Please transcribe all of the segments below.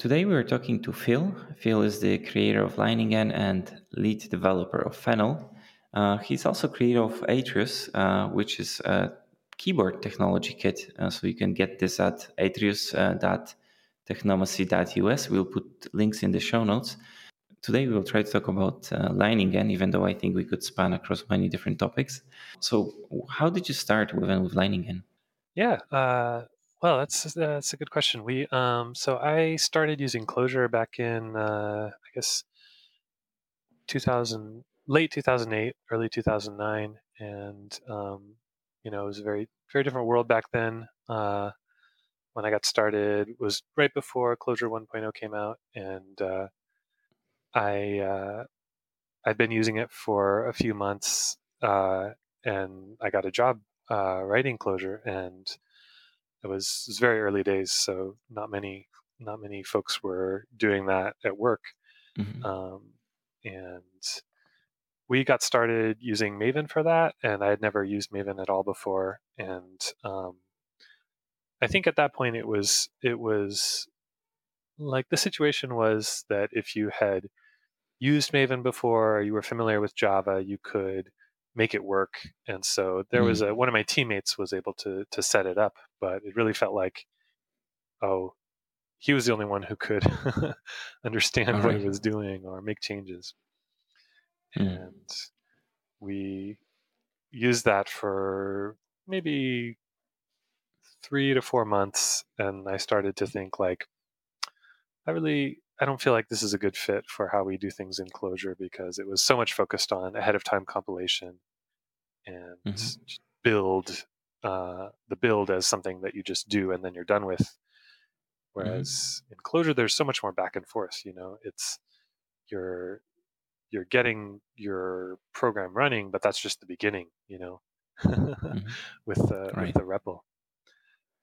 today we're talking to Phil. Phil is the creator of Leiningen and lead developer of Fennel. Uh, he's also creator of Atreus, uh, which is a keyboard technology kit. Uh, so you can get this at atreus.technomancy.us. We'll put links in the show notes. Today we will try to talk about uh, Leiningen, even though I think we could span across many different topics. So, how did you start with, with Leiningen? Yeah, uh, well, that's that's a good question. We um, so I started using Clojure back in uh, I guess 2000, late 2008, early 2009, and um, you know it was a very very different world back then. Uh, when I got started was right before Clojure 1.0 came out, and uh, I uh, I'd been using it for a few months, uh, and I got a job uh, writing Clojure, and it was, it was very early days, so not many not many folks were doing that at work, mm-hmm. um, and we got started using Maven for that, and I had never used Maven at all before, and um, I think at that point it was it was like the situation was that if you had used Maven before, or you were familiar with Java, you could make it work. And so there mm was a one of my teammates was able to to set it up, but it really felt like, oh, he was the only one who could understand what he was doing or make changes. Mm. And we used that for maybe three to four months, and I started to think like, I really I don't feel like this is a good fit for how we do things in Clojure because it was so much focused on ahead of time compilation and mm-hmm. build uh, the build as something that you just do and then you're done with. Whereas mm-hmm. in Clojure, there's so much more back and forth. You know, it's you're you're getting your program running, but that's just the beginning. You know, mm-hmm. with the right. with the REPL.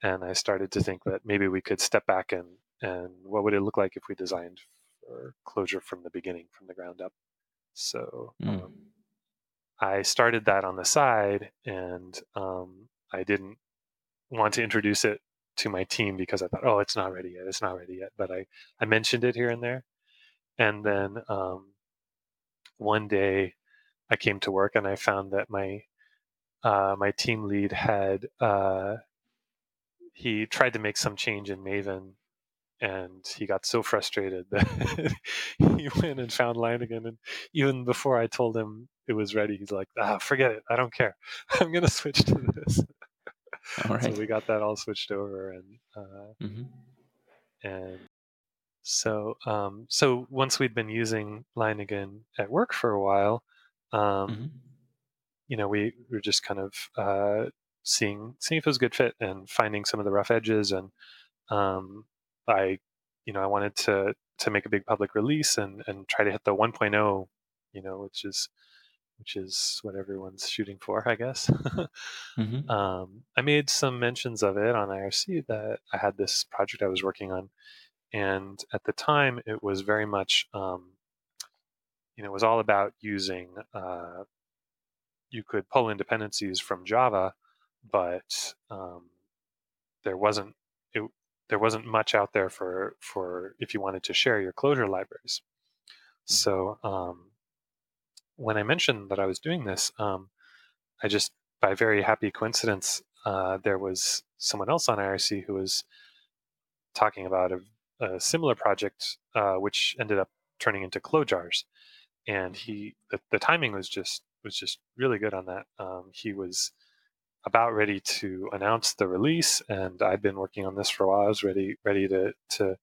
And I started to think that maybe we could step back and and what would it look like if we designed for Clojure from the beginning, from the ground up. So mm. um, I started that on the side, and um, I didn't want to introduce it to my team because I thought, oh, it's not ready yet, it's not ready yet. But I I mentioned it here and there, and then um, one day I came to work and I found that my uh, my team lead had uh, he tried to make some change in Maven and he got so frustrated that he went and found Leiningen. And even before I told him it was ready, he's like, "Ah, forget it. I don't care. I'm going to switch to this." All right. So we got that all switched over, and uh, mm-hmm. and so um, so once we'd been using Leiningen at work for a while, um, mm-hmm. you know, we were just kind of uh, seeing seeing if it was a good fit and finding some of the rough edges and um, I, you know, I wanted to to make a big public release and and try to hit the 1.0, you know, which is which is what everyone's shooting for, I guess. mm-hmm. um, I made some mentions of it on IRC that I had this project I was working on, and at the time it was very much, um, you know, it was all about using. Uh, you could pull in dependencies from Java, but um, there wasn't there wasn't much out there for for if you wanted to share your Clojure libraries. Mm. So um, when I mentioned that I was doing this, um, I just by very happy coincidence uh, there was someone else on IRC who was talking about a, a similar project, uh, which ended up turning into Clojars, and he the, the timing was just was just really good on that. Um, he was about ready to announce the release, and I've been working on this for a while. I was ready ready to to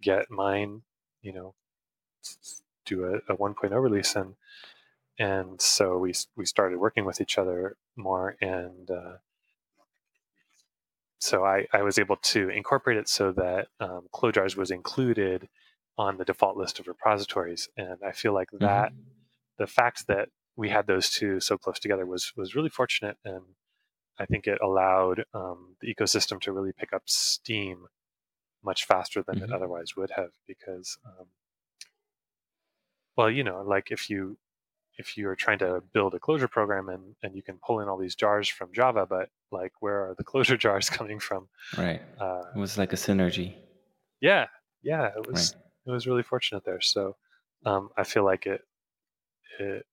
get mine, you know, do a, a 1.0 release, and and so we we started working with each other more, and uh, so I, I was able to incorporate it so that um, Clojars was included on the default list of repositories, and I feel like that mm-hmm. the fact that we had those two so close together was was really fortunate and I think it allowed um, the ecosystem to really pick up steam much faster than mm-hmm. it otherwise would have because um, well you know like if you if you're trying to build a Clojure program and and you can pull in all these jars from java but like where are the Clojure jars coming from right uh, it was like a synergy yeah yeah, it was right. it was really fortunate there. So um, I feel like it it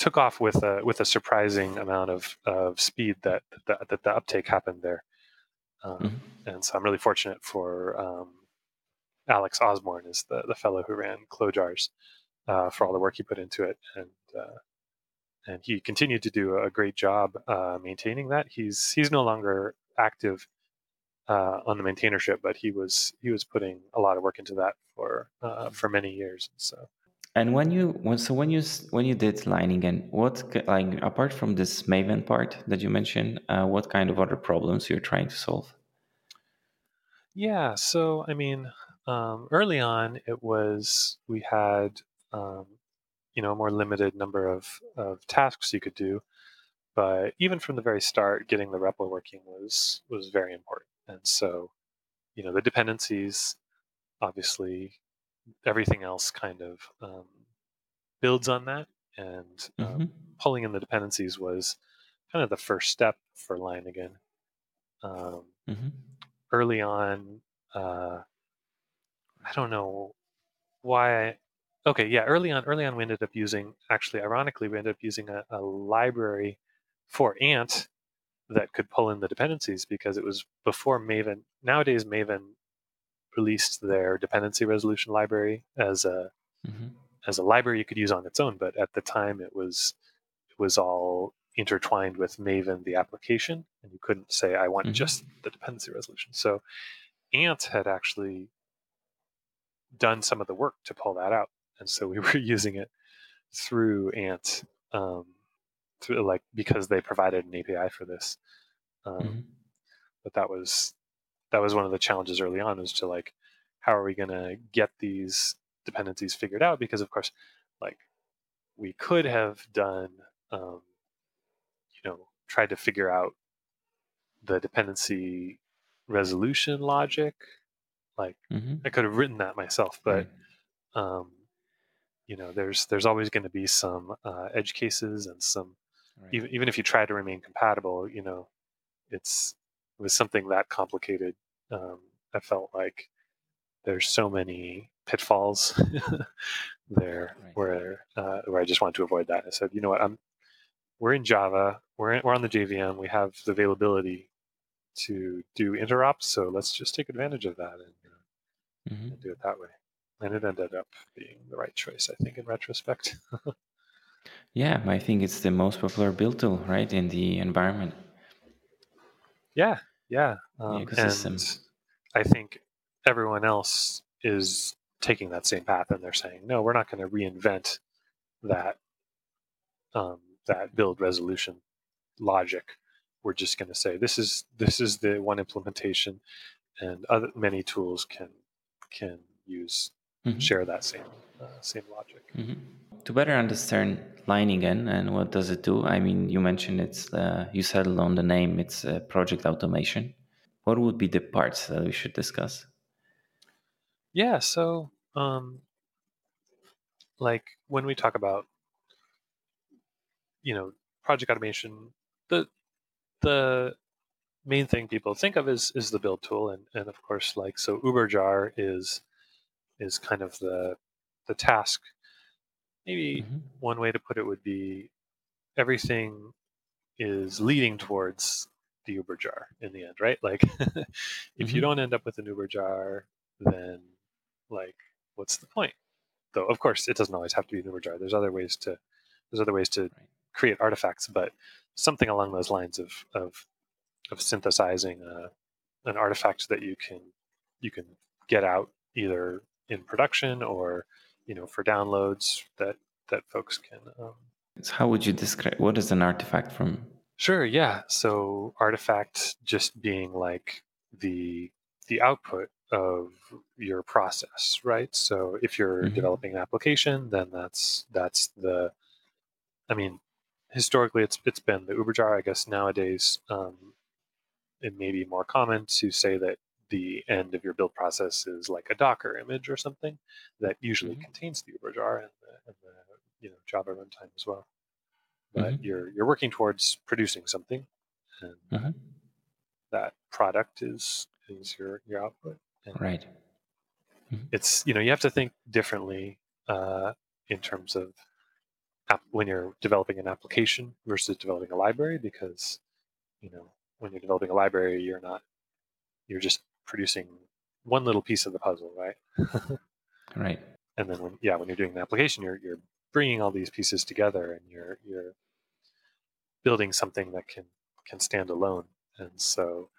took off with a with a surprising amount of, of speed that, that that the uptake happened there. Um, mm-hmm. And so I'm really fortunate for um, Alex Osborne is the, the fellow who ran Clojars uh, for all the work he put into it, and uh, and he continued to do a great job uh, maintaining that. He's he's no longer active uh, on the maintainership, but he was he was putting a lot of work into that for uh, for many years. So. And when you when, so when you when you did Leiningen what like apart from this Maven part that you mentioned, uh, what kind of other problems you're trying to solve? Yeah, so I mean, um, early on, it was we had um, you know a more limited number of of tasks you could do, but even from the very start, getting the REPL working was was very important. And so, you know, the dependencies, obviously, everything else kind of um, builds on that. And um, mm-hmm. pulling in the dependencies was kind of the first step for Leiningen. Um, mm-hmm. Early on, uh, I don't know why. I, okay, yeah, early on, early on, we ended up using. Actually, ironically, we ended up using a, a library for Ant that could pull in the dependencies because it was before Maven. Nowadays, Maven released their dependency resolution library as a mm-hmm. as a library you could use on its own, but at the time it was it was all intertwined with Maven, the application, and you couldn't say I want mm-hmm. just the dependency resolution. So Ant had actually done some of the work to pull that out, and so we were using it through Ant. Um, through like because they provided an API for this. Um, mm-hmm. But that was that was one of the challenges early on was to like how are we going to get these dependencies figured out because of course like we could have done um, you know tried to figure out the dependency resolution logic like mm-hmm. i could have written that myself but right. um, you know there's there's always going to be some uh, edge cases and some Right. Even even if you try to remain compatible, you know, it's it was something that complicated. Um, I felt like there's so many pitfalls there right. where uh, where I just wanted to avoid that. I said, you know what, I'm we're in Java, we're in, we're on the JVM, we have the availability to do interops, so let's just take advantage of that and, mm-hmm. and do it that way. And it ended up being the right choice, I think, in retrospect. Yeah, I think it's the most popular build tool, right, in the environment. Yeah, yeah. Um, and I think everyone else is taking that same path, and they're saying, no, we're not going to reinvent that um, that build resolution logic. We're just going to say this is this is the one implementation, and other many tools can can use mm-hmm. share that same uh, same logic. Mm-hmm. To better understand Leiningen and what does it do? I mean, you mentioned it's uh, you settled on the name. It's uh, project automation. What would be the parts that we should discuss? Yeah, so um, like when we talk about you know project automation, the the main thing people think of is is the build tool, and and of course like so Uberjar is is kind of the the task maybe mm-hmm. one way to put it would be everything is leading towards the Uber jar in the end, right? Like, if mm-hmm. you don't end up with an Uber jar, then like, what's the point? Though, of course, it doesn't always have to be an Uber jar. There's other ways to there's other ways to right. create artifacts, but something along those lines of of of synthesizing a, an artifact that you can you can get out either in production or you know for downloads that that folks can. Um, so how would you describe what is an artifact from? Sure. Yeah. So artifact just being like the the output of your process, right? So if you're mm-hmm. developing an application, then that's that's the. I mean, historically, it's it's been the UberJar. I guess nowadays, um, it may be more common to say that the end of your build process is like a Docker image or something that usually mm-hmm. contains the UberJar and the, and the you know Java runtime as well. But mm-hmm. you're you're working towards producing something, and mm-hmm. that product is is your your output. And, right. mm-hmm. it's you know you have to think differently uh, in terms of ap- when you're developing an application versus developing a library because you know when you're developing a library you're not you're just producing one little piece of the puzzle right? Right. And then when yeah when you're doing the application you're you're bringing all these pieces together and you're you're building something that can can stand alone. And so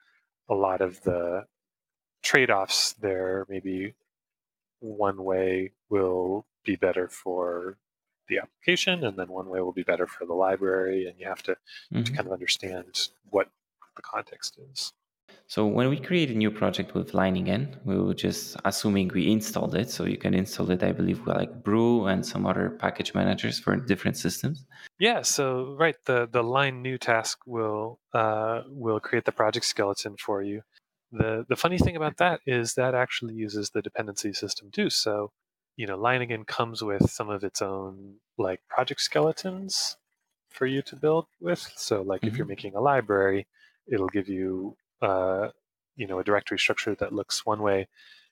a lot of the trade-offs there maybe one way will be better for the application and then one way will be better for the library. And you have to, mm-hmm. to kind of understand what the context is so when we create a new project with Leiningen, we were just assuming we installed it. So you can install it, I believe, with like Brew and some other package managers for different systems. Yeah. So right, the the lein new task will uh, will create the project skeleton for you. The the funny thing about that is that actually uses the dependency system too. So you know, Leiningen comes with some of its own like project skeletons for you to build with. So like mm-hmm. if you're mm-hmm. making a library, it'll give you uh, you know a directory structure that looks one way.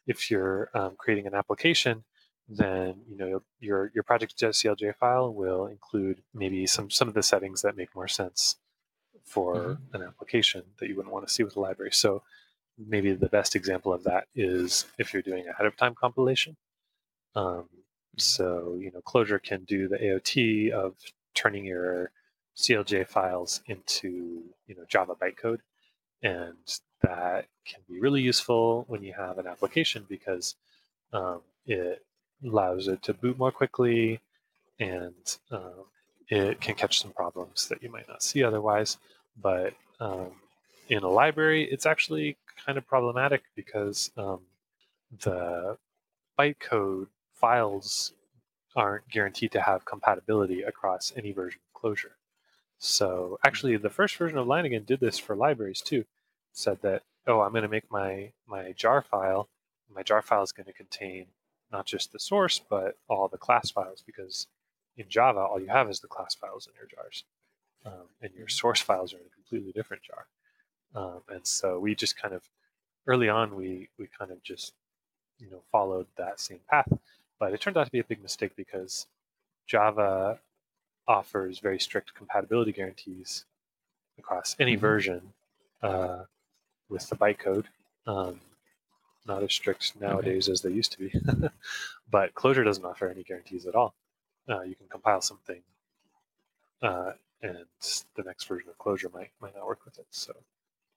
If you're um, creating an application, then you know your your project.clj file will include maybe some some of the settings that make more sense for mm-hmm. an application that you wouldn't want to see with a library. So maybe the best example of that is if you're doing ahead of time compilation. Um, mm-hmm. so you know Clojure can do the AOT of turning your CLJ files into you know Java bytecode and that can be really useful when you have an application because um, it allows it to boot more quickly and um, it can catch some problems that you might not see otherwise. But um, in a library, it's actually kind of problematic because um, the bytecode files aren't guaranteed to have compatibility across any version of Clojure. So actually, the first version of Leiningen did this for libraries too. Said that, oh, I'm going to make my my jar file. My jar file is going to contain not just the source, but all the class files because in Java, all you have is the class files in your jars, um, and your source files are in a completely different jar. Um, and so we just kind of early on we we kind of just you know followed that same path, but it turned out to be a big mistake because Java offers very strict compatibility guarantees across any mm-hmm. version uh, with the bytecode. Um, not as strict nowadays okay. as they used to be, but Clojure doesn't offer any guarantees at all. Uh, you can compile something, uh, and the next version of Clojure might might not work with it. So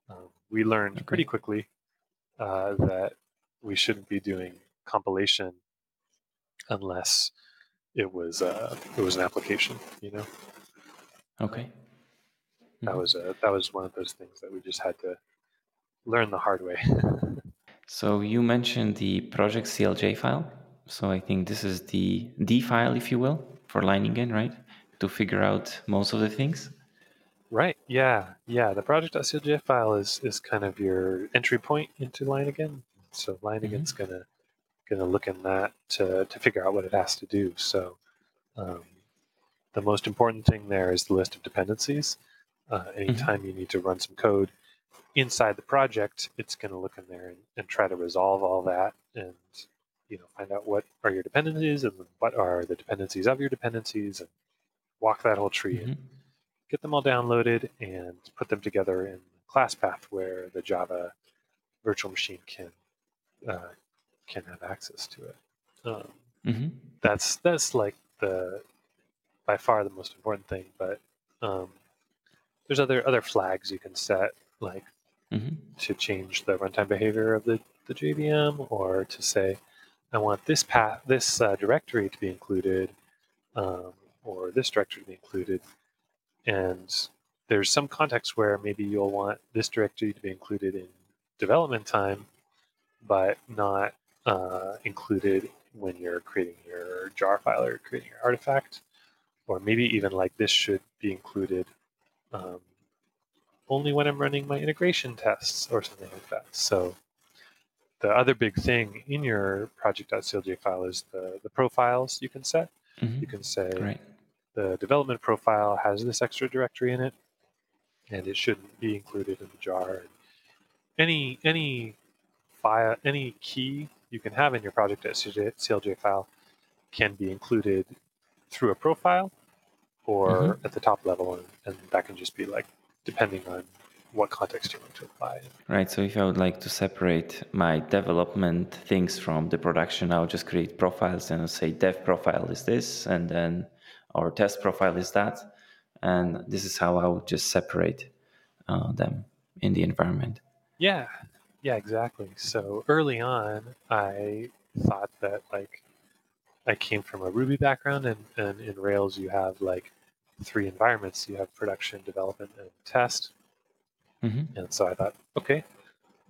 um, we learned okay. pretty quickly uh, that we shouldn't be doing compilation unless it was uh, it was an application, you know. Okay. Mm-hmm. That was a, that was one of those things that we just had to learn the hard way. so you mentioned the project CLJ file. So I think this is the D file, if you will, for Leiningen, right? To figure out most of the things. Right. Yeah. Yeah. The project.clj file is is kind of your entry point into Leiningen. So Leiningen's mm-hmm. gonna going to look in that to, to figure out what it has to do. So um, the most important thing there is the list of dependencies. Uh, mm-hmm. anytime mm-hmm. you need to run some code inside the project, it's going to look in there and, and, try to resolve all that and you know find out what are your dependencies and what are the dependencies of your dependencies and walk that whole tree mm-hmm. and get them all downloaded and put them together in class path where the Java virtual machine can uh, can have access to it. Um, mm-hmm. That's that's like the by far the most important thing. But um, there's other other flags you can set, like mm-hmm. to change the runtime behavior of the the JVM, or to say, I want this path, this uh, directory to be included, um, or this directory to be included, and there's some context where maybe you'll want this directory to be included in development time, but not uh, included when you're creating your jar file or creating your artifact, or maybe even like this should be included um, only when I'm running my integration tests or something like that. So the other big thing in your project.clj file is the, the profiles you can set. Mm-hmm. You can say right. the development profile has this extra directory in it, and it shouldn't be included in the jar. Any any file, any key you can have in your project.clj file can be included through a profile or mm-hmm. at the top level, and, and that can just be like depending on what context you want to apply. Right. So if I would like to separate my development things from the production, I'll just create profiles and I'll say dev profile is this, and then our test profile is that, and this is how I would just separate uh, them in the environment. Yeah. Yeah. Exactly. So early on, I thought that like I came from a Ruby background, and, and in Rails you have like three environments. You have production, development, and test. Mm-hmm. And so I thought, okay,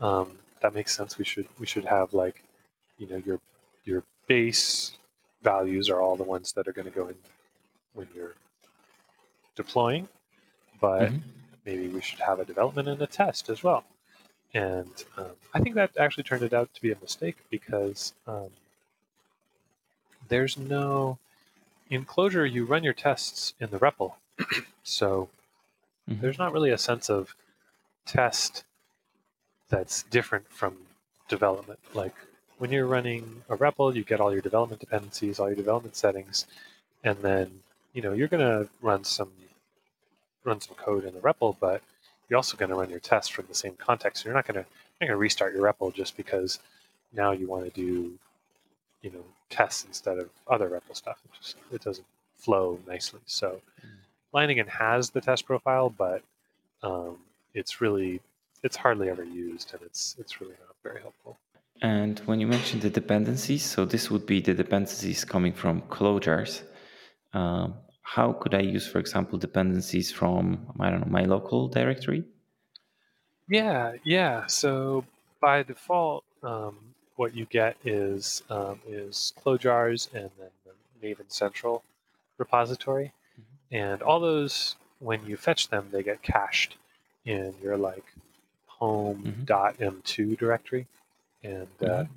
um, that makes sense. We should we should have like, you know, your your base values are all the ones that are going to go in when you're deploying, but mm-hmm. maybe we should have a development and a test as well. And um, I think that actually turned it out to be a mistake because um, there's no in Clojure. You run your tests in the REPL, so mm-hmm. there's not really a sense of test that's different from development. Like when you're running a REPL, you get all your development dependencies, all your development settings, and then you know you're going to run some run some code in the REPL, but you're also going to run your tests from the same context. You're not going to you're going to restart your REPL just because now you want to do you know tests instead of other REPL stuff. It just it doesn't flow nicely. So mm. Leiningen has the test profile, but um, it's really it's hardly ever used, and it's it's really not very helpful. And when you mentioned the dependencies, so this would be the dependencies coming from Clojars. Um, how could I use, for example, dependencies from I don't know my local directory? Yeah, yeah. So by default, um, what you get is um, is Clojars and then the Maven Central repository, mm-hmm. and all those when you fetch them, they get cached in your like home.m2 mm-hmm. directory, and uh, mm-hmm.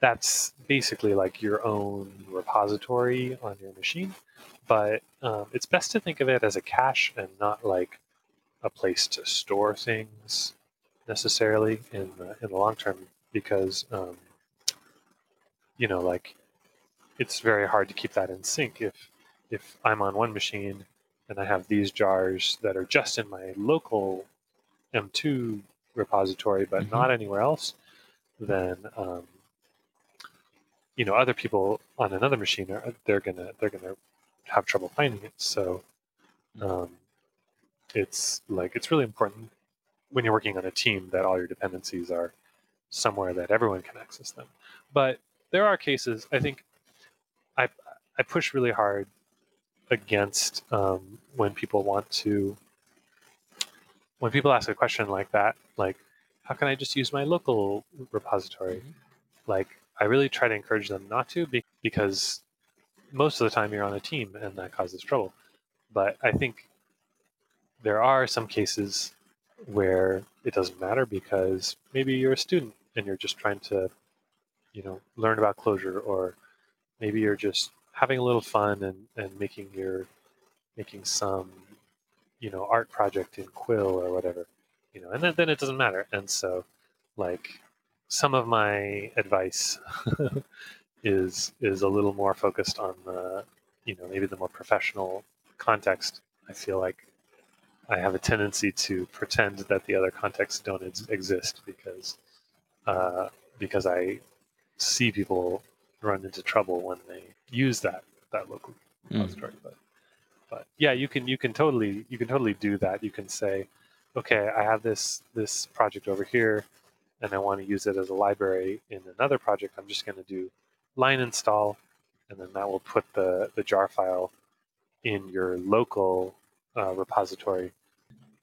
that's basically like your own repository on your machine. But um, it's best to think of it as a cache and not like a place to store things necessarily in the, in the long term because um, you know like it's very hard to keep that in sync if if I'm on one machine and I have these jars that are just in my local M2 repository, but mm-hmm. not anywhere else, then um, you know other people on another machine are they're gonna they're gonna have trouble finding it. So mm-hmm. um, it's like it's really important when you're working on a team that all your dependencies are somewhere that everyone can access them. But there are cases I think I I push really hard against um, when people want to when people ask a question like that, like, how can I just use my local repository? Mm-hmm. Like, I really try to encourage them not to because most of the time you're on a team and that causes trouble. But I think there are some cases where it doesn't matter because maybe you're a student and you're just trying to, you know, learn about Clojure or maybe you're just having a little fun and, and making your making some you know art project in Quil or whatever you know and then, then it doesn't matter and so like some of my advice is is a little more focused on the you know maybe the more professional context i feel like i have a tendency to pretend that the other contexts don't ex- exist because uh, because i see people run into trouble when they use that that local mm. but but yeah, you can you can totally you can totally do that. You can say, okay, I have this this project over here, and I want to use it as a library in another project. I'm just going to do lein install, and then that will put the the jar file in your local uh, repository,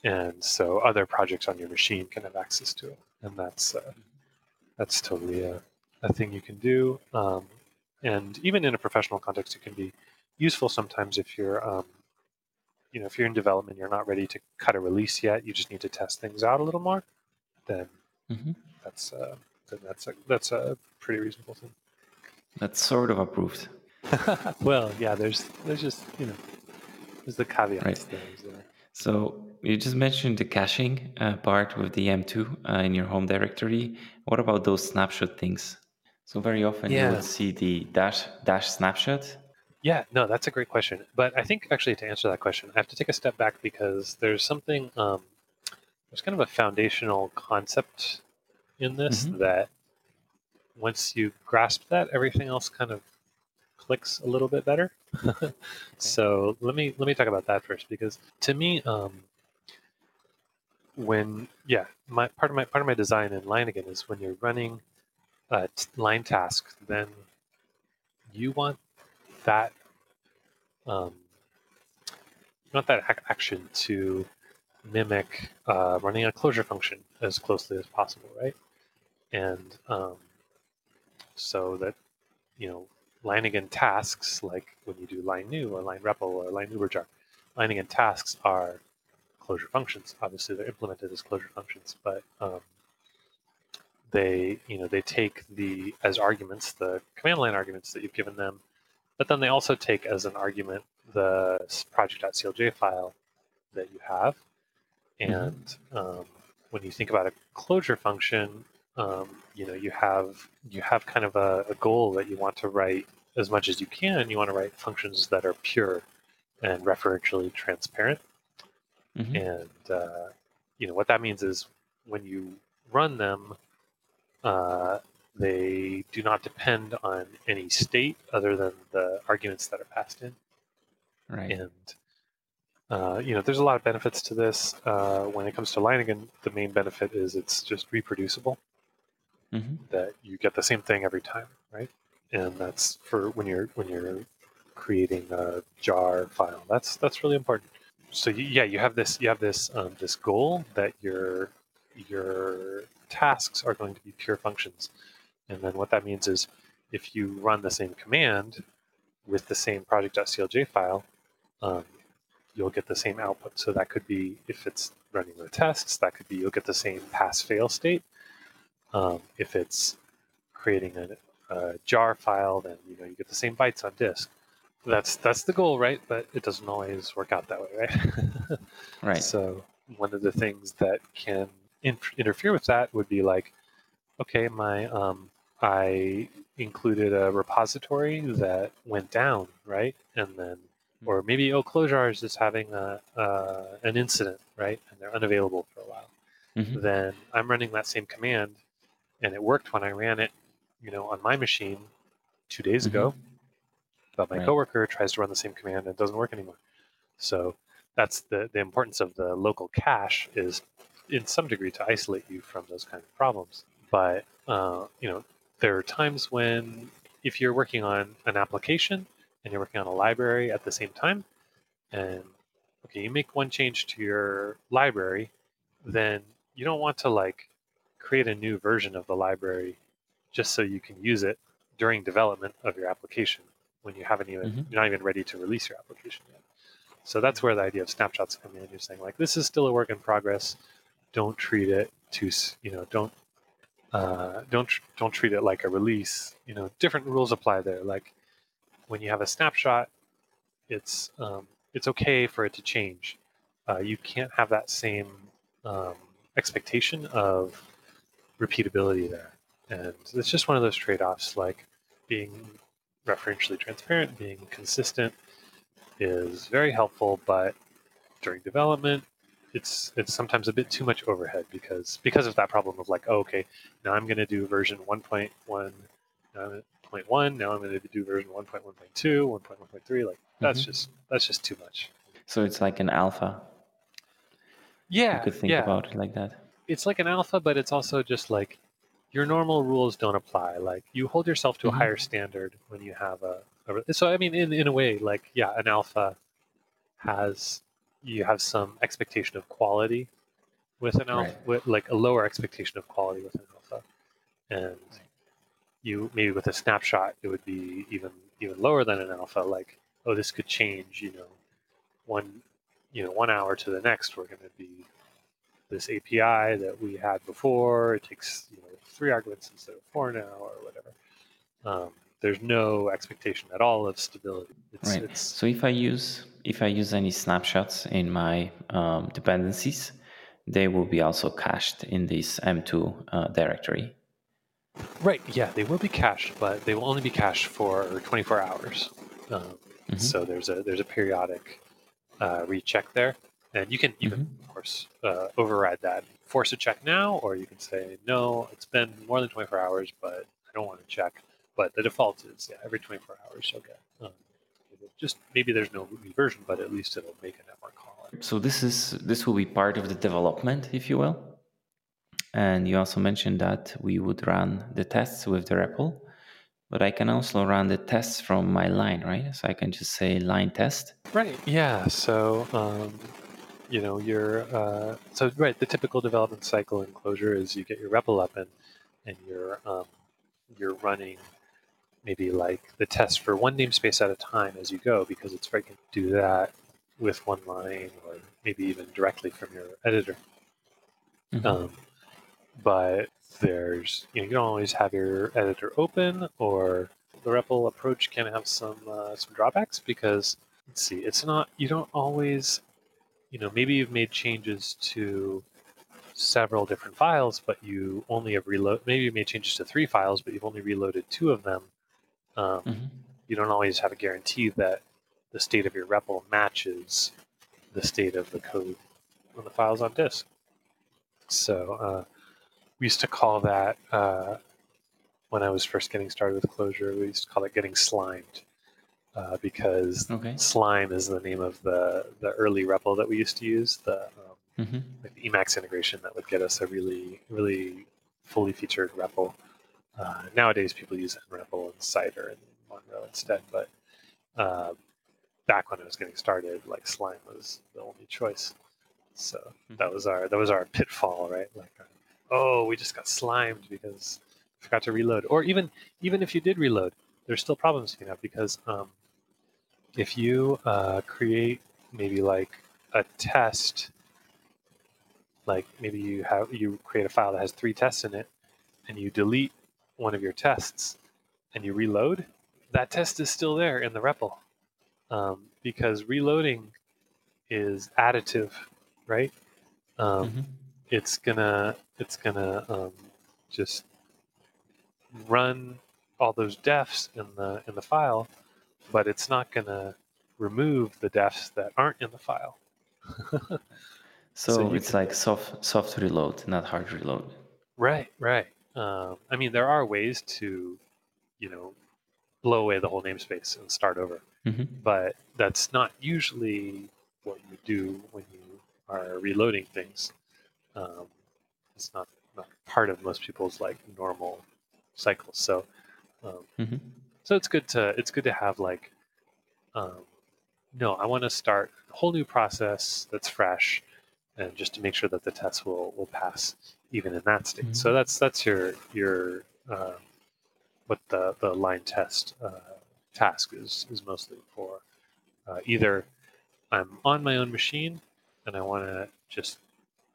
and so other projects on your machine can have access to it. And that's uh, that's totally a, a thing you can do. Um, and even in a professional context, it can be useful sometimes if you're um, you know, if you're in development, you're not ready to cut a release yet. You just need to test things out a little more. Then mm-hmm. that's uh, then that's a that's a pretty reasonable thing. That's sort of approved. well, yeah. There's there's just you know there's the caveats right. there. So you just mentioned the caching uh, part with the M2 uh, in your home directory. What about those snapshot things? So very often yeah. you would see the dash dash snapshot. Yeah, no, that's a great question. But I think actually to answer that question, I have to take a step back because there's something um, there's kind of a foundational concept in this mm-hmm. that once you grasp that, everything else kind of clicks a little bit better. okay. So let me let me talk about that first because to me, um, when yeah, my part of my part of my design in Leiningen is when you're running a t- lein task, then you want that um, you want that ac- action to mimic uh, running a Clojure function as closely as possible, right? And um, so that you know Leiningen tasks, like when you do lein new or lein REPL or lein uberjar, Leiningen tasks are Clojure functions. Obviously, they're implemented as Clojure functions, but um, they, you know, they take the as arguments the command line arguments that you've given them, but then they also take as an argument the project.clj file that you have. Mm-hmm. And um, when you think about a Clojure function, um, you know, you have you have kind of a, a goal that you want to write as much as you can. You want to write functions that are pure and referentially transparent. Mm-hmm. And uh, you know what that means is when you run them, uh, they do not depend on any state other than the arguments that are passed in. Right. And uh, you know, there's a lot of benefits to this. Uh, when it comes to Leiningen, the main benefit is it's just reproducible. Mm-hmm. That you get the same thing every time, right? And that's for when you're when you're creating a jar file. That's that's really important so yeah, you have this you have this um, this goal that your your tasks are going to be pure functions, and then what that means is if you run the same command with the same project.clj file, um, you'll get the same output. So that could be if it's running the tests, that could be you'll get the same pass fail state. Um, if it's creating a, a, jar file, then you know you get the same bytes on disk that's that's the goal, right? But it doesn't always work out that way, right? right. So one of the things that can in- interfere with that would be like, okay, my um, I included a repository that went down, right? And then, hmm. or maybe oh, Clojars is just having a uh, an incident, right? And they're unavailable for a while. Mm-hmm. Then I'm running that same command, and it worked when I ran it, you know, on my machine two days mm-hmm. ago but my right. coworker tries to run the same command and it doesn't work anymore. So that's the, the importance of the local cache is in some degree to isolate you from those kind of problems. But uh, you know, there are times when if you're working on an application and you're working on a library at the same time, and okay, you make one change to your library, then you don't want to like create a new version of the library just so you can use it during development of your application when you haven't even mm-hmm. you're not even ready to release your application yet. So that's where the idea of snapshots come in. You're saying like this is still a work in progress. Don't treat it too you know don't uh, don't don't treat it like a release. You know different rules apply there. Like when you have a snapshot, it's um, it's okay for it to change. Uh, you can't have that same um, expectation of repeatability there, and it's just one of those trade-offs. Like being referentially transparent, being consistent is very helpful, but during development, it's it's sometimes a bit too much overhead because because of that problem of like, oh, okay, now I'm going to do version 1.1, now I'm going to do version 1.1.2, 1.1.3. Like that's mm-hmm. just that's just too much. So it's like an alpha. Yeah, you could think yeah. about it like that. It's like an alpha, but it's also just like your normal rules don't apply. Like you hold yourself to mm-hmm. a higher standard when you have a, a, so I mean in in a way like yeah an alpha has you have some expectation of quality with an alpha right. with like a lower expectation of quality with an alpha and you maybe with a snapshot it would be even even lower than an alpha like oh this could change you know one you know one hour to the next we're going to be this API that we had before. It takes you know three arguments instead of four now, or whatever. Um, there's no expectation at all of stability. It's, right. It's, so if I use if I use any snapshots in my um, dependencies, they will be also cached in this M2 uh, directory. Right. Yeah, they will be cached, but they will only be cached for 24 hours. Um, Mhm. So there's a there's a periodic uh, recheck there, and you can you Mm-hmm. of course uh, override that, force a check now, or you can say no, it's been more than 24 hours, but I don't want to check. But the default is yeah, every 24 hours you'll get. Um, just maybe there's no version, but at least it'll make a network call. So this is this will be part of the development, if you will. And you also mentioned that we would run the tests with the REPL, but I can also run the tests from my lein, right? So I can just say lein test. Right. Yeah. So, um, you know, you're uh, so right. The typical development cycle in Clojure is you get your REPL up and and you're um, you're running maybe like the test for one namespace at a time as you go because it's very can do that with one line or maybe even directly from your editor. Mhm. Um, but there's you know you don't always have your editor open or the REPL approach can have some uh, some drawbacks because let's see it's not you don't always you know maybe you've made changes to several different files but you only have reload maybe you made changes to three files but you've only reloaded two of them um, Mhm. you don't always have a guarantee that the state of your REPL matches the state of the code on the files on disk. So uh, we used to call that uh, when I was first getting started with Clojure. We used to call it getting slimed uh, because Okay. slime is the name of the the early REPL that we used to use. The um, hmm like the Emacs integration that would get us a really really fully featured REPL. Uh, nowadays, people use NREPL and Cider and Monroe instead, but uh, back when I was getting started, like Slime was the only choice. So that was our that was our pitfall, right? Like, oh, we just got slimed because we forgot to reload. Or even even if you did reload, there's still problems you can have because um, if you uh, create maybe like a test, like maybe you have you create a file that has three tests in it, and you delete one of your tests, and you reload, that test is still there in the REPL um, because reloading is additive, right? Um, hmm It's gonna it's gonna um, just run all those defs in the in the file, but it's not gonna remove the defs that aren't in the file. So, So it's can- like soft soft reload, not hard reload. Right, right. Um, I mean, there are ways to, you know, blow away the whole namespace and start over. hmm but that's not usually what you do when you are reloading things. Um, it's not, not part of most people's like normal cycles. So, um, hmm so it's good to it's good to have like, um, no, I want to start a whole new process that's fresh, and just to make sure that the tests will will pass even in that state. So that's that's your your uh, what the the lein test uh, task is is mostly for. Uh, either I'm on my own machine and I want to just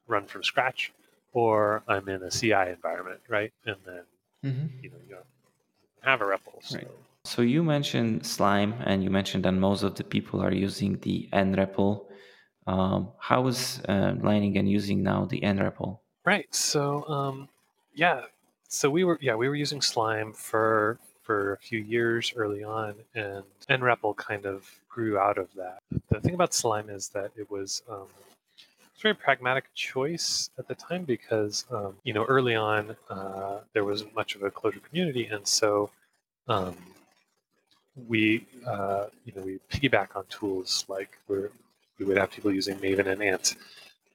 run from scratch, or I'm in a CI environment, right? And then hmm you know you don't have a REPL. So. Right. So you mentioned Slime, and you mentioned that most of the people are using the NREPL. Um, how is uh, Leiningen using now the NREPL? Right. So, um, yeah. So we were, yeah, we were using Slime for for a few years early on, and NREPL kind of grew out of that. The thing about Slime is that it was um, it's very pragmatic choice at the time because um, you know early on uh, there wasn't much of a Clojure community, and so um, we uh, you know we piggyback on tools like we're, we would have people using Maven and Ant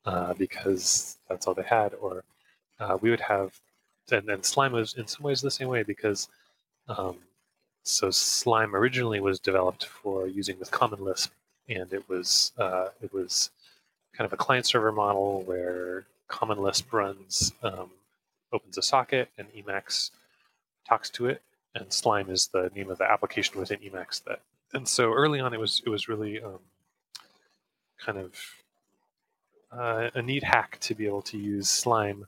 uh, because that's all they had, or uh, we would have, and then Slime was in some ways the same way because, um, so Slime originally was developed for using with Common Lisp, and it was uh, it was kind of a client server model where Common Lisp runs um, opens a socket and Emacs talks to it, and Slime is the name of the application within Emacs that. And so early on, it was it was really um, kind of uh, a neat hack to be able to use Slime.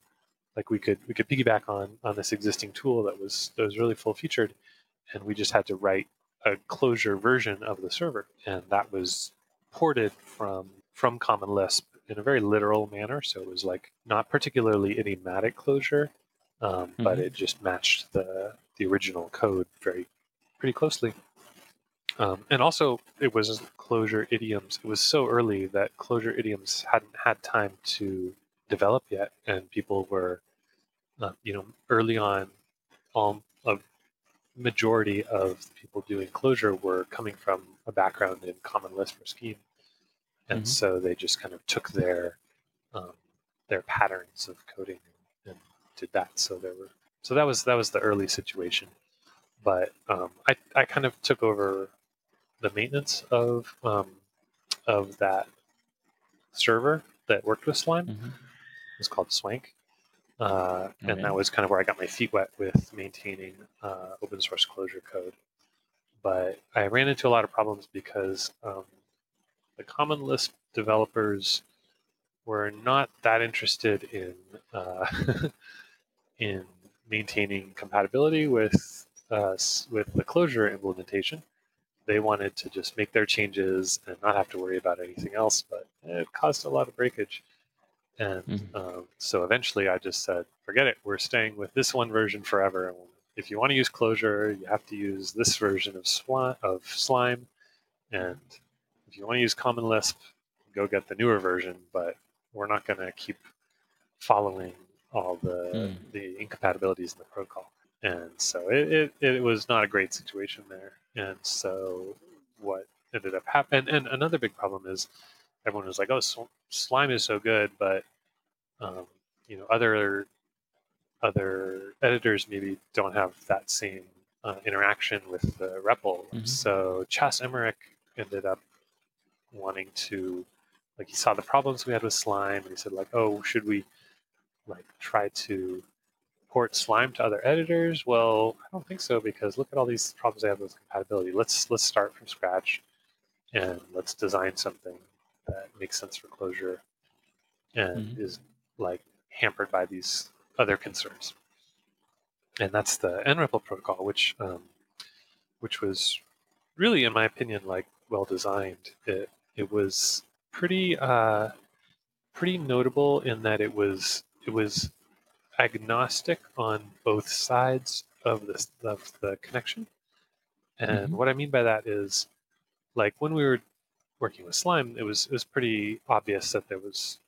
Like we could we could piggyback on on this existing tool that was that was really full featured, and we just had to write a Clojure version of the server, and that was ported from from Common Lisp in a very literal manner. So it was like not particularly idiomatic Clojure, um, mm-hmm. but it just matched the the original code very pretty closely. Um, and also, it was Clojure idioms. It was so early that Clojure idioms hadn't had time to develop yet, and people were, uh, you know, early on, all a majority of people doing Clojure were coming from a background in Common Lisp or Scheme, and mm-hmm. so they just kind of took their um, their patterns of coding and, and did that. So there were so that was that was the early situation, but um, I I kind of took over the maintenance of um, of that server that worked with Slime. Mm-hmm. It was called Swank, uh, and that was kind of where I got my feet wet with maintaining uh, open source Clojure code. But I ran into a lot of problems because um, the Common Lisp developers were not that interested in uh, in maintaining compatibility with uh, with the Clojure implementation. They wanted to just make their changes and not have to worry about anything else, but it caused a lot of breakage. And mm-hmm. um, so eventually I just said, forget it, we're staying with this one version forever. If you want to use Clojure, you have to use this version of, Sw- of Slime. And if you want to use Common Lisp, go get the newer version, but we're not going to keep following all the mm. the incompatibilities in the protocol. And so it, it, it, was not a great situation there. And so what ended up happening, and another big problem is everyone was like, oh, slime is so good, but, um, you know, other other editors maybe don't have that same uh, interaction with the REPL. Mm-hmm. So Chas Emerick ended up wanting to, like, he saw the problems we had with slime, and he said, like, oh, should we, like, try to port Slime to other editors? Well, I don't think so because look at all these problems I have with compatibility. Let's let's start from scratch and let's design something that makes sense for Clojure and mm-hmm. is like hampered by these other concerns. And that's the NREPL protocol, which um, which was really, in my opinion, like well designed. It it was pretty uh, pretty notable in that it was it was agnostic on both sides of the of the connection. And mm-hmm. what I mean by that is, like when we were working with Slime, it was it was pretty obvious that there was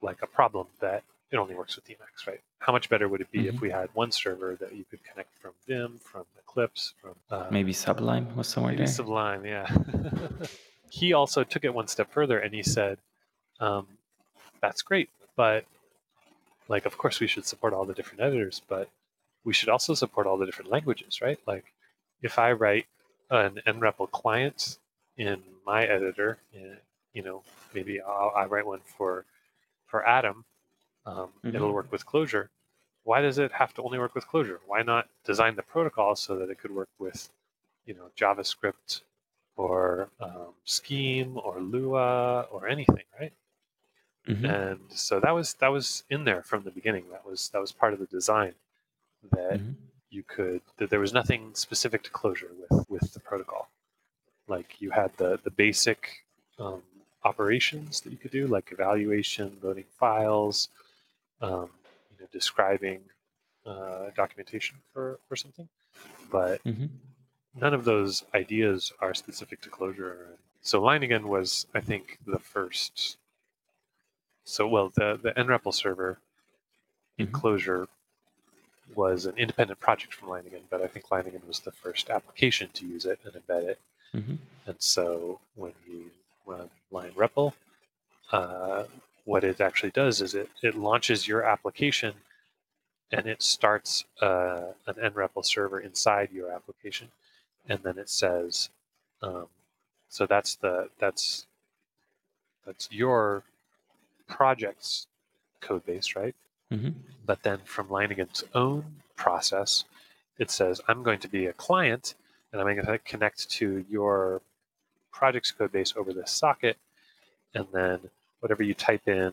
like a problem that it only works with Emacs, right? How much better would it be mm-hmm. if we had one server that you could connect from Vim, from Eclipse, from uh, maybe Sublime was somewhere maybe there. Sublime, yeah. he also took it one step further and he said, um, "That's great, but like of course we should support all the different editors but we should also support all the different languages right? Like if i write an nrepl client in my editor eh, you know maybe I'll, i write one for for atom um, mm-hmm. it'll work with Clojure. Why does it have to only work with Clojure? Why not design the protocol so that it could work with you know javascript or um, scheme or lua or anything right Mm-hmm. And so that was that was in there from the beginning. That was that was part of the design that mm-hmm. you could that there was nothing specific to Clojure with with the protocol. Like you had the the basic um, operations that you could do, like evaluation, loading files, um, you know, describing uh, documentation for for something, but mm-hmm. None of those ideas are specific to Clojure. So Leiningen was, I think, the first so, well, the, the NREPL server mm-hmm. Clojure was an independent project from Leiningen, but I think Leiningen was the first application to use it and embed it. Mm-hmm. And so when you run lein REPL, uh, what it actually does is it, it launches your application and it starts uh, an NREPL server inside your application. And then it says, um, so that's the that's that's your project's code base, right? Mm-hmm. But then from Leiningen's own process, it says, I'm going to be a client and I'm going to connect to your project's code base over this socket. And then whatever you type in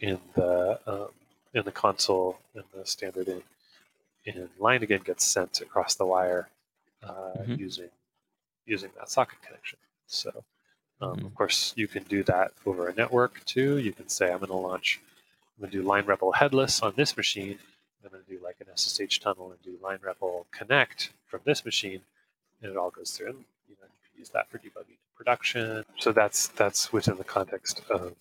in the um, in the console in the standard in in Leiningen gets sent across the wire uh, mm-hmm. using using that socket connection. So um, mm-hmm. Of course, you can do that over a network too. You can say, I'm going to launch, I'm going to do lein REPL headless on this machine. I'm going to do like an SSH tunnel and do lein REPL connect from this machine, and it all goes through. And you know, you can use that for debugging production. So that's that's within the context of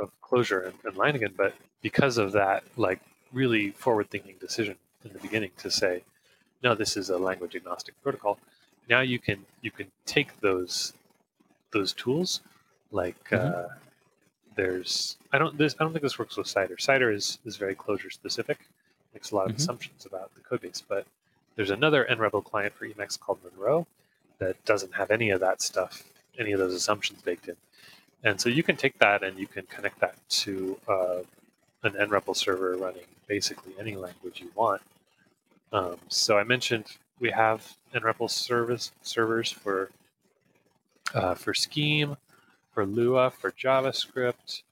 of Clojure and, and Leiningen. But because of that, like really forward-thinking decision in the beginning to say, no, this is a language agnostic protocol. Now you can you can take those those tools, like mm-hmm. uh, there's I don't this I don't think this works with Cider. Cider is is very Clojure specific, makes a lot of mm-hmm. assumptions about the code base. But there's another nREPL client for Emacs called Monroe that doesn't have any of that stuff, any of those assumptions baked in. And so you can take that and you can connect that to uh, an nREPL server running basically any language you want. Um, so I mentioned we have nREPL service servers for uh, for Scheme, for Lua, for JavaScript.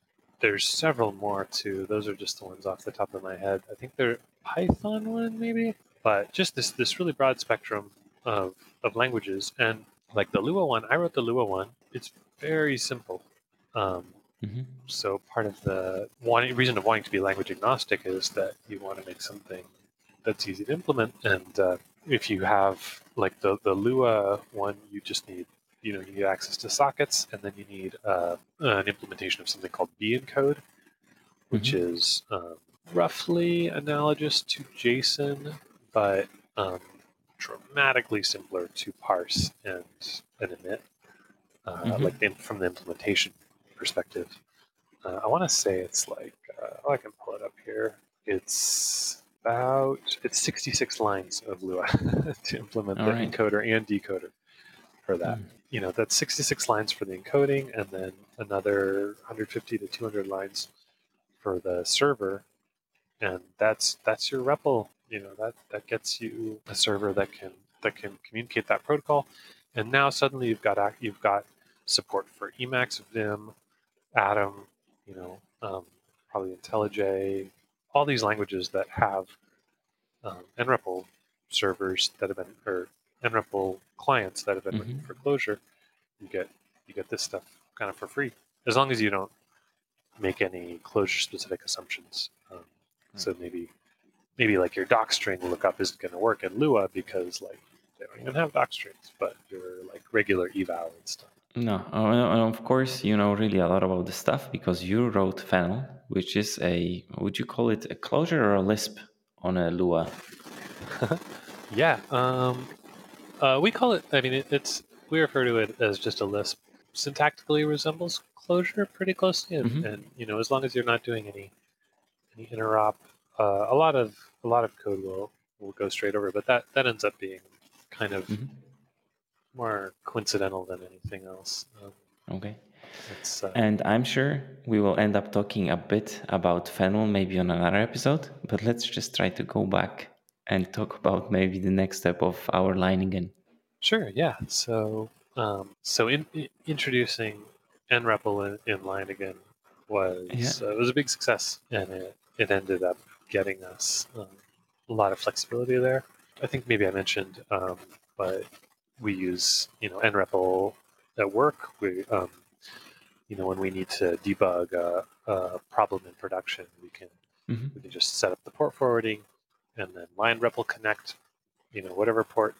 There's several more too. Those are just the ones off the top of my head. I think they're Python one maybe, but just this this really broad spectrum of of languages. And like the Lua one, I wrote the Lua one. It's very simple. Um, mm-hmm. So part of the wanting, reason of wanting to be language agnostic is that you want to make something that's easy to implement. And uh, if you have like the the Lua one, you just need you know you need access to sockets, and then you need uh, an implementation of something called bencode, which mm-hmm. is um, roughly analogous to JSON, but um, dramatically simpler to parse and, and emit, uh, mm-hmm. like the, from the implementation perspective. Uh, I want to say it's like, uh, oh, I can pull it up here. It's about, it's 66 lines of Lua to implement All the right. encoder and decoder for that. Mm. You know, that's 66 lines for the encoding and then another 150 to 200 lines for the server. And that's that's your REPL you know that that gets you a server that can that can communicate that protocol and now suddenly you've got you've got support for emacs vim atom you know um, probably intellij all these languages that have um, nrepl servers that have been or nrepl clients that have been mm-hmm. for Clojure, you get you get this stuff kind of for free as long as you don't make any Clojure specific assumptions um, right. so maybe maybe like your doc string lookup isn't going to work in Lua because like they don't even have doc strings, but your like regular eval and stuff. No, and of course you know really a lot about the stuff because you wrote Fennel, which is a would you call it a Clojure or a Lisp on a Lua? yeah, um, uh, we call it. I mean, it, it's we refer to it as just a Lisp. Syntactically resembles Clojure pretty closely, and, mm-hmm. and you know as long as you're not doing any any interop uh, a lot of a lot of code will will go straight over, but that that ends up being kind of mm-hmm. More coincidental than anything else. Um, okay. Uh, and I'm sure we will end up talking a bit about Fennel maybe on another episode, but let's just try to go back and talk about maybe the next step of our Leiningen. Sure, yeah. So, um, so in, in, introducing nREPL in, in Leiningen was yeah. uh, was a big success, and it, it ended up getting us um, a lot of flexibility there. I think maybe I mentioned, um, but we use you know nREPL at work. We um, you know when we need to debug a, a problem in production, we can mm-hmm. we can just set up the port forwarding and then lein REPL connect, you know whatever port,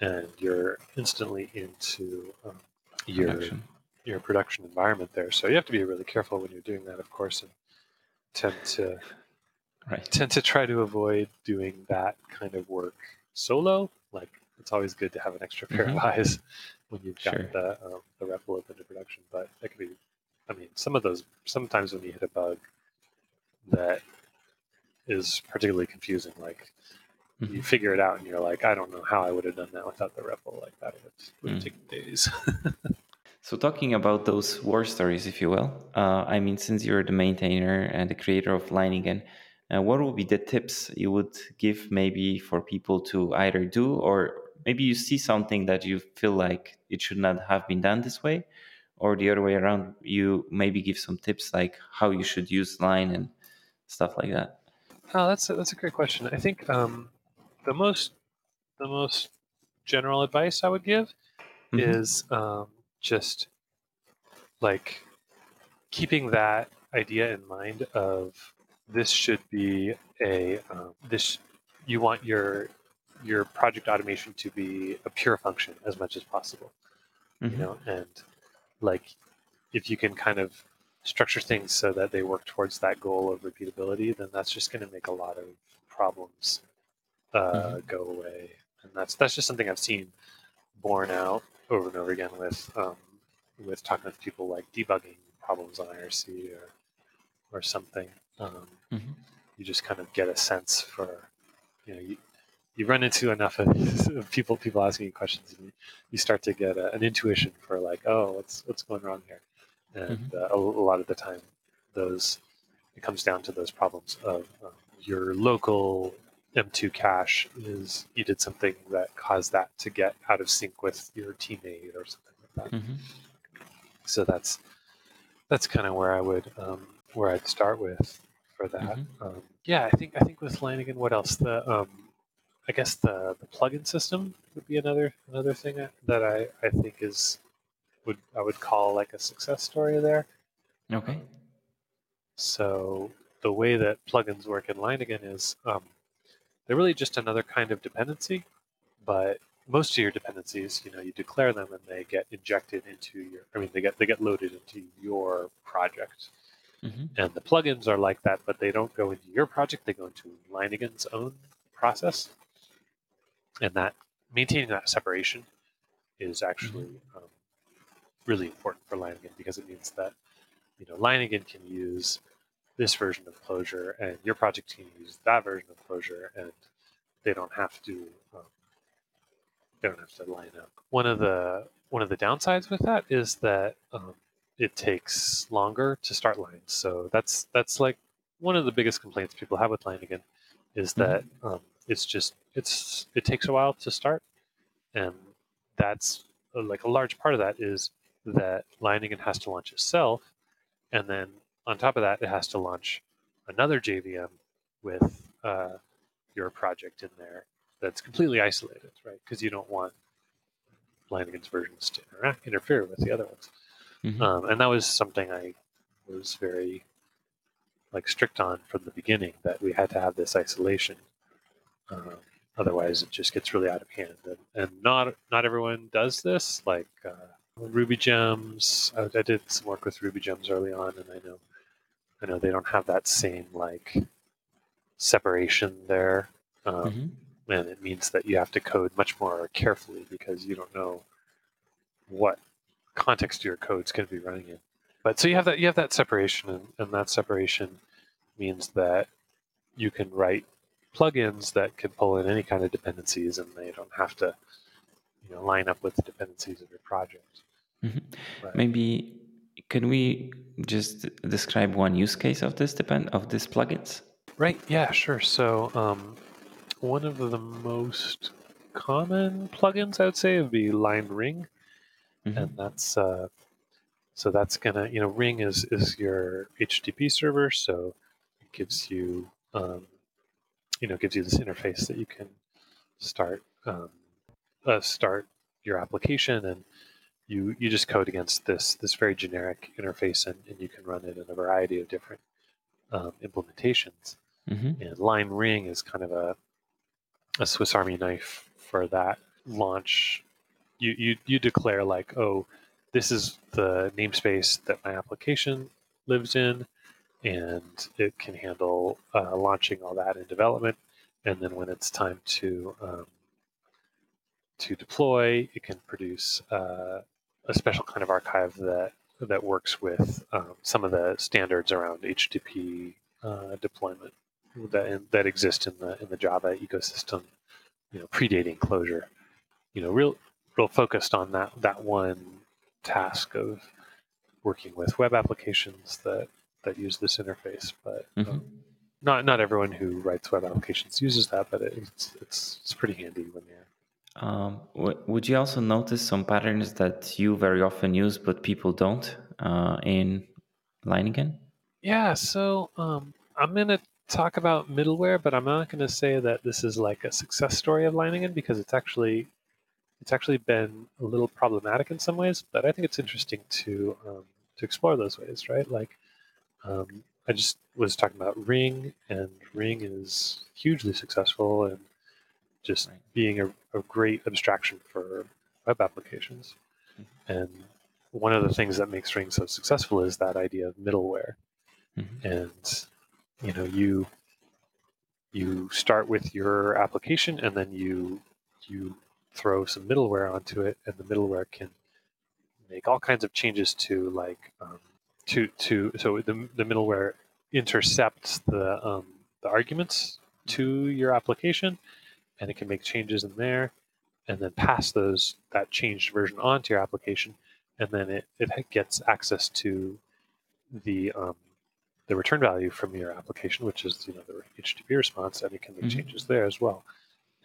and you're instantly into um, your production. your production environment there. So you have to be really careful when you're doing that, of course, and tend to Right. tend to try to avoid doing that kind of work solo. Like it's always good to have an extra pair mm-hmm. of eyes when you've got sure. the um, the REPL open to production. But that could be, I mean, some of those sometimes when you hit a bug that is particularly confusing, like mm-hmm. you figure it out and you're like, I don't know how I would have done that without the REPL. Like that would would mm. take days. So, talking about those war stories, if you will, uh, I mean, since you're the maintainer and the creator of Leiningen, uh, what would be the tips you would give maybe for people to either do or maybe you see something that you feel like it should not have been done this way or the other way around you maybe give some tips like how you should use lein and stuff like that oh that's a, that's a great question i think um, the most the most general advice i would give mm-hmm. is um, just like keeping that idea in mind of this should be a um, this you want your your project automation to be a pure function as much as possible. Mm-hmm. You know, and like if you can kind of structure things so that they work towards that goal of repeatability, then that's just going to make a lot of problems uh, mm-hmm. go away. And that's that's just something I've seen borne out over and over again with um, with talking with people like debugging problems on IRC or or something. Um, mm-hmm. You just kind of get a sense for you know you, you run into enough of people people asking you questions and you, you start to get a, an intuition for like oh what's what's going wrong here and mm-hmm. uh, a, a, lot of the time those it comes down to those problems of um, your local M2 cache is you did something that caused that to get out of sync with your teammate or something like that. Mm-hmm. So that's that's kind of where I would um, where I'd start with for that. Mm-hmm. Um, yeah, I think I think with Leiningen, what else? The um, I guess the, the plugin system would be another another thing that I, I think is would I would call like a success story there. Okay. So the way that plugins work in Leiningen is um, they're really just another kind of dependency, but most of your dependencies, you know, you declare them and they get injected into your. I mean, they get they get loaded into your project. Mm-hmm. And the plugins are like that, but they don't go into your project. They go into Leiningen's own process, and that maintaining that separation is actually mm-hmm. um, really important for Leiningen because it means that you know Leiningen can use this version of Clojure and your project can use that version of Clojure and they don't have to um, they don't have to line up. One of the one of the downsides with that is that um, it takes longer to start lines. So that's that's like one of the biggest complaints people have with Leiningen is mm-hmm. that um, it's just it's it takes a while to start, and that's uh, like a large part of that is that Leiningen has to launch itself, and then on top of that, it has to launch another JVM with uh, your project in there that's completely isolated, right? Because you don't want Leiningen's versions to interact, interfere with the other ones. Mm-hmm. Um, and that was something I was very like strict on from the beginning that we had to have this isolation. Um, otherwise, it just gets really out of hand. And, and not not everyone does this. Like uh, Ruby Gems, I, I, did some work with Ruby Gems early on, and I know I know they don't have that same like separation there. Um, mm-hmm. And it means that you have to code much more carefully because you don't know what context your code is going to be running in. But so you have that you have that separation, and, and that separation means that you can write plugins that can pull in any kind of dependencies, and they don't have to you know line up with the dependencies of your project. Mm-hmm. Right. Maybe can we just describe one use case of this depend of these plugins? Right. Yeah. Sure. So um, one of the most common plugins I would say would be lein-ring, mm-hmm. and that's uh, so that's gonna you know Ring is is your HTTP server, so it gives you um, you know gives you this interface that you can start um, uh, start your application and you you just code against this this very generic interface and, and you can run it in a variety of different um, implementations. Mm-hmm. and lein-ring is kind of a a swiss army knife for that launch. You you, you declare like oh this is the namespace that my application lives in and it can handle uh, launching all that in development and then when it's time to um, to deploy. It can produce uh, a special kind of archive that that works with um, some of the standards around HTTP uh, deployment that that exist in the in the Java ecosystem. You know, predating Clojure. You know, real real focused on that that one task of working with web applications that that use this interface, but. Mm-hmm. Um, not not everyone who writes web applications uses that, but it's it's, it's pretty handy when you're um, w- would you also notice some patterns that you very often use but people don't uh, in Leiningen? Yeah, so um, I'm going to talk about middleware, but I'm not going to say that this is like a success story of Leiningen because it's actually it's actually been a little problematic in some ways. But I think it's interesting to um, to explore those ways, right? Like um, I just was talking about Ring, and Ring is hugely successful and just Right. being a, a great abstraction for web applications. Mhm. And one of the things that makes Ring so successful is that idea of middleware. Mhm. And you know, you you start with your application, and then you you throw some middleware onto it, and the middleware can make all kinds of changes to like um, to to so the, the middleware intercepts the um, the arguments to your application and it can make changes in there and then pass those that changed version onto your application and then it, it gets access to the um, the return value from your application which is you know the http response and it can make Mhm. changes there as well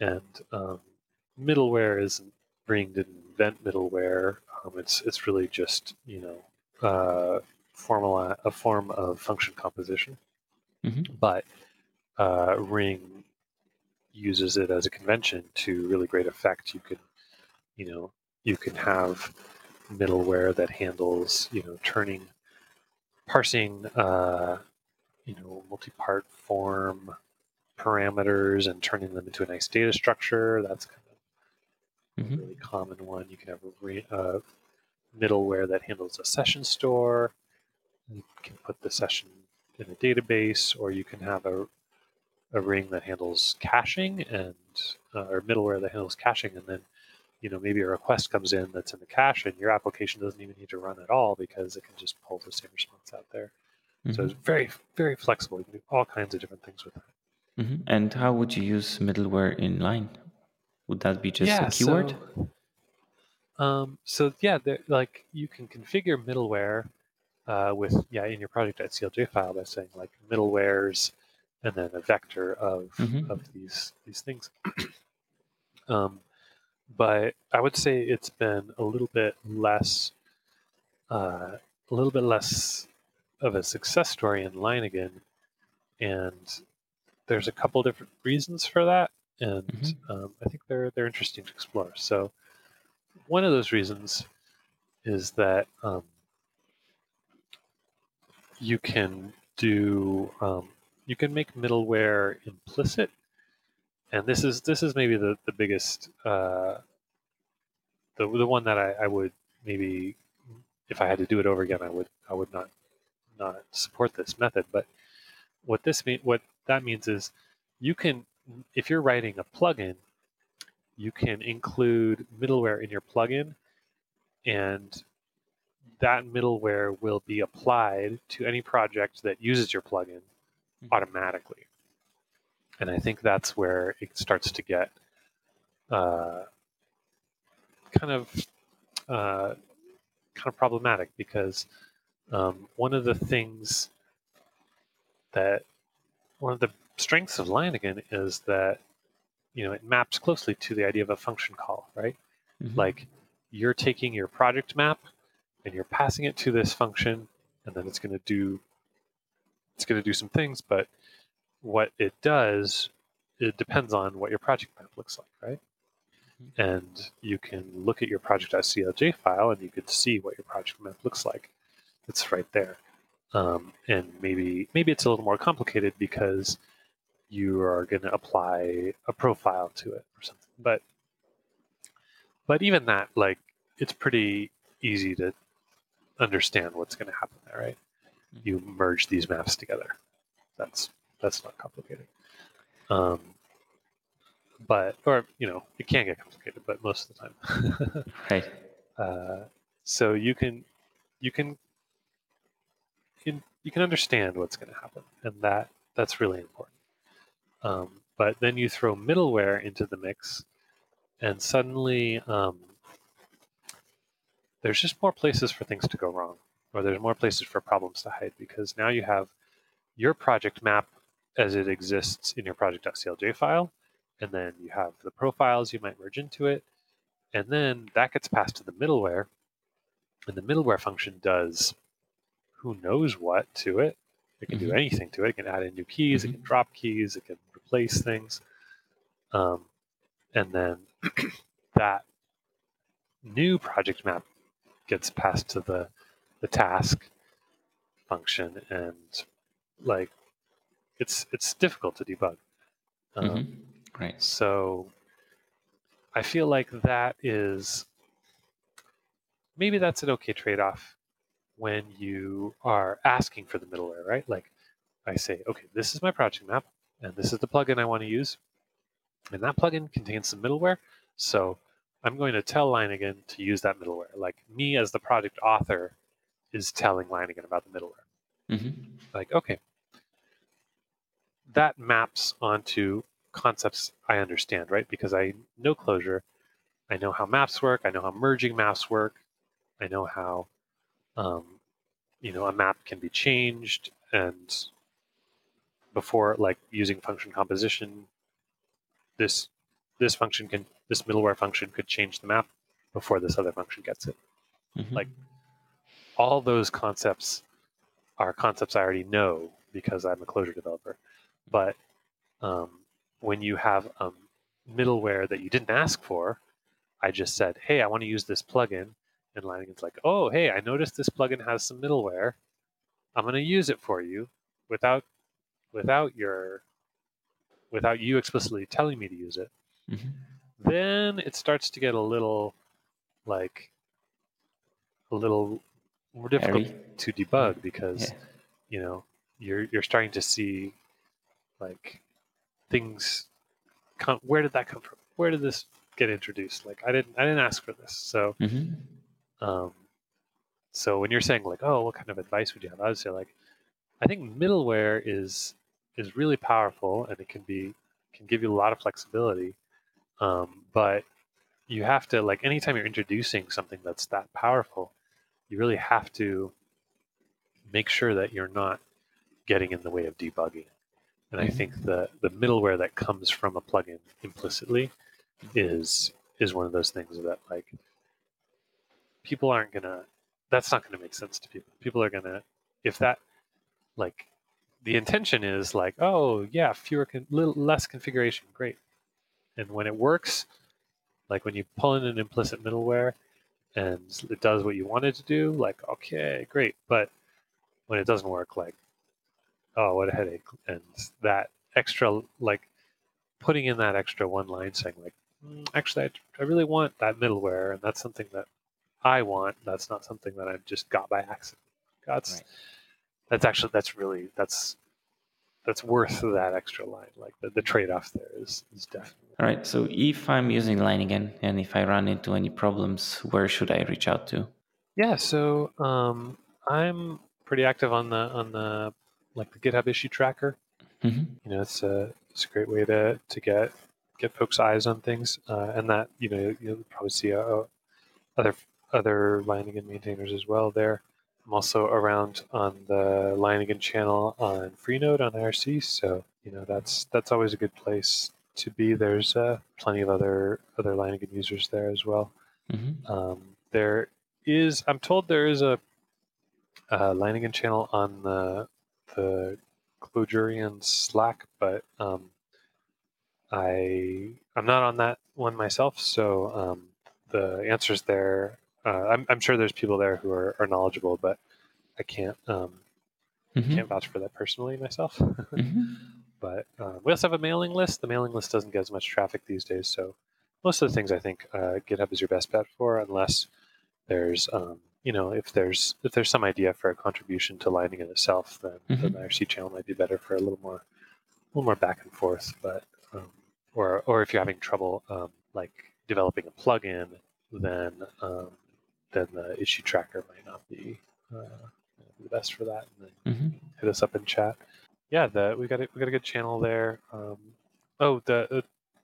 and um, middleware isn't Ring didn't invent middleware. Um, it's it's really just you know uh, formula a form of function composition, Mhm. but uh, Ring uses it as a convention to really great effect. You can you know you can have middleware that handles you know turning parsing uh, you know multi-part form parameters and turning them into a nice data structure. That's kind of a Mhm. really common one. You can have a re, uh, middleware that handles a session store. You can put the session in a database, or you can have a, a ring that handles caching and uh, or middleware that handles caching, and then you know maybe a request comes in that's in the cache, and your application doesn't even need to run at all because it can just pull the same response out there. So Mhm. it's very very flexible. You can do all kinds of different things with it. Mhm. And how would you use middleware in lein? Would that be just a keyword? So, um, so yeah, there, like you can configure middleware uh, with yeah in your project.clj file by saying like middlewares and then a vector of Mhm. of these these things. um, but I would say it's been a little bit less uh, a little bit less of a success story in Leiningen, and there's a couple different reasons for that, and Mhm. um, I think they're they're interesting to explore. So one of those reasons is that um, you can do um, you can make middleware implicit, and this is this is maybe the the biggest uh, the the one that I, I would maybe if I had to do it over again I would I would not not support this method. But what this mean what that means is you can if you're writing a plugin, you can include middleware in your plugin, and that middleware will be applied to any project that uses your plugin Mhm. automatically. And I think that's where it starts to get uh, kind of uh, kind of problematic because um, one of the things that one of the strengths of Leiningen is that you know it maps closely to the idea of a function call, right? Mhm. Like you're taking your project map and you're passing it to this function, and then it's going to do it's going to do some things, but what it does it depends on what your project map looks like, right? Mhm. And you can look at your project.clj file and you can see what your project map looks like. It's right there. Um, and maybe maybe it's a little more complicated because you are going to apply a profile to it or something. But but even that, like, it's pretty easy to understand what's going to happen there, right? Mhm. You merge these maps together. That's that's not complicated. Um, but or you know, it can get complicated, but most of the time. Right. uh, so you can you can you can, you can understand what's going to happen, and that that's really important. Um, but then you throw middleware into the mix, and suddenly um, there's just more places for things to go wrong, or there's more places for problems to hide because now you have your project map as it exists in your project.clj file, and then you have the profiles you might merge into it, and then that gets passed to the middleware, and the middleware function does who knows what to it. It can do Mhm. anything to it. It can add in new keys. It Mhm. can drop keys. It can replace things. Um, and then that new project map gets passed to the the task function, and like it's it's difficult to debug. Um, Mm-hmm. Right. So I feel like that is maybe that's an okay trade off when you are asking for the middleware, right? Like I say, okay, this is my project map, and this is the plugin I want to use, and that plugin contains some middleware. So I'm going to tell Leiningen to use that middleware. Like me as the project author is telling Leiningen about the middleware. Mm-hmm. Like, okay, that maps onto concepts I understand, right? Because I know Clojure. I know how maps work, I know how merging maps work, I know how, um, you know, a map can be changed, and before like using function composition, this this function can this middleware function could change the map before this other function gets it. Mm-hmm. Like all those concepts are concepts I already know because I'm a Clojure developer. But um, when you have um, middleware that you didn't ask for, I just said, "Hey, I want to use this plugin," and Leiningen's like, "Oh, hey, I noticed this plugin has some middleware. I'm going to use it for you without without your without you explicitly telling me to use it." Mhm. Then it starts to get a little like a little more difficult Hairy. to debug because Yeah. you know you're you're starting to see like things come where did that come from where did this get introduced like i didn't i didn't ask for this so Mhm. um so when you're saying like oh what kind of advice would you have i would say like i think middleware is is really powerful and it can be can give you a lot of flexibility um, but you have to like anytime you're introducing something that's that powerful you really have to make sure that you're not getting in the way of debugging. And i Mhm. think the the middleware that comes from a plugin implicitly is is one of those things that like people aren't gonna that's not gonna make sense to people. People are gonna if that like the intention is like oh yeah fewer con- little less configuration great and when it works like when you pull in an implicit middleware and it does what you want it to do like okay great. But when it doesn't work like oh what a headache. And that extra like putting in that extra one line saying like "Mm, actually I, I really want that middleware and that's something that i want. That's not something that i've just got by accident. That's Right. that's actually that's really that's that's worth that extra line like the, the trade-off there is is definitely All right. So if I'm using Leiningen and if I run into any problems, where should I reach out to? Yeah, so um, I'm pretty active on the on the like the GitHub issue tracker. Mhm. You know, it's a it's a great way to to get get folks' eyes on things, uh, and that you know you'll probably see uh, other other Leiningen maintainers as well there. I'm also around on the Leiningen channel on Freenode on IRC, so you know that's that's always a good place to be. There's uh, plenty of other other Leiningen users there as well. Mhm. Um, there is, I'm told there is a, a Leiningen channel on the the Clojurian Slack, but um, I I'm not on that one myself, so um, the answers there. Uh, I'm, I'm sure there's people there who are, are knowledgeable, but I can't um, Mhm. can't vouch for that personally myself. Mhm. but um, we also have a mailing list. The mailing list doesn't get as much traffic these days, so most of the things I think uh, GitHub is your best bet for, unless there's um, you know if there's if there's some idea for a contribution to Leiningen itself, then the Mhm. IRC channel might be better for a little more a little more back and forth. But um, or or if you're having trouble um, like developing a plugin, then um, then the issue tracker might not be uh, the best for that. And then Mhm. hit us up in chat. Yeah, the we got a, we got a good channel there. Um, oh, the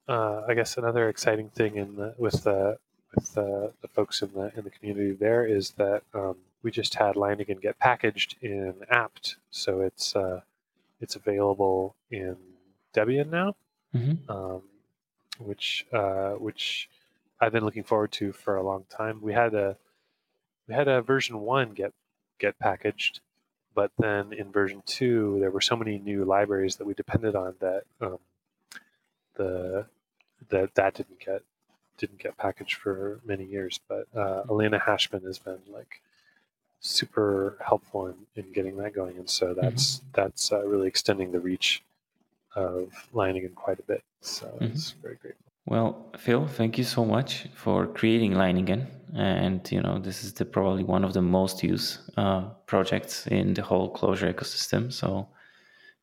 uh, I guess another exciting thing in the with the with the, the folks in the in the community there is that um, we just had Leiningen get packaged in apt, so it's uh, it's available in Debian now, Mhm. um, which uh, which I've been looking forward to for a long time. We had a we had a version one get get packaged, but then in version two there were so many new libraries that we depended on that um, the that that didn't get didn't get packaged for many years. But uh, Elana Hashman has been like super helpful in, in getting that going. And so that's mm-hmm. that's uh, really extending the reach of Leiningen quite a bit. So mm-hmm. it's very grateful. Well, Phil, thank you so much for creating Leiningen. And you know, this is the, probably one of the most used uh, projects in the whole Clojure ecosystem. So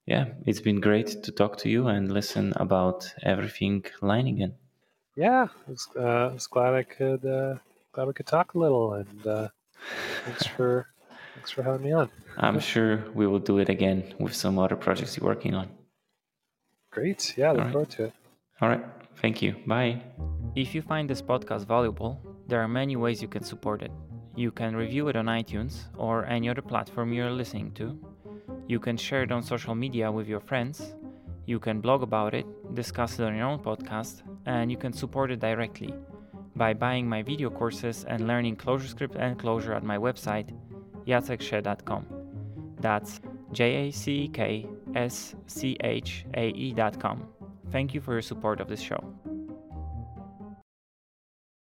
yeah, it's been great to talk to you and listen about everything Leiningen. Yeah, I was, uh, I was glad I could uh, glad we could talk a little, and uh, thanks for thanks for having me on. I'm sure we will do it again with some other projects you're working on. Great, yeah, look right. forward to it. All right, thank you. Bye. If you find this podcast valuable, there are many ways you can support it. You can review it on iTunes or any other platform you're listening to. You can share it on social media with your friends. You can blog about it, discuss it on your own podcast, and you can support it directly by buying my video courses and learning ClojureScript and Clojure at my website, jacekschae.com. That's J A C K S C H A E.com. Thank you for your support of this show.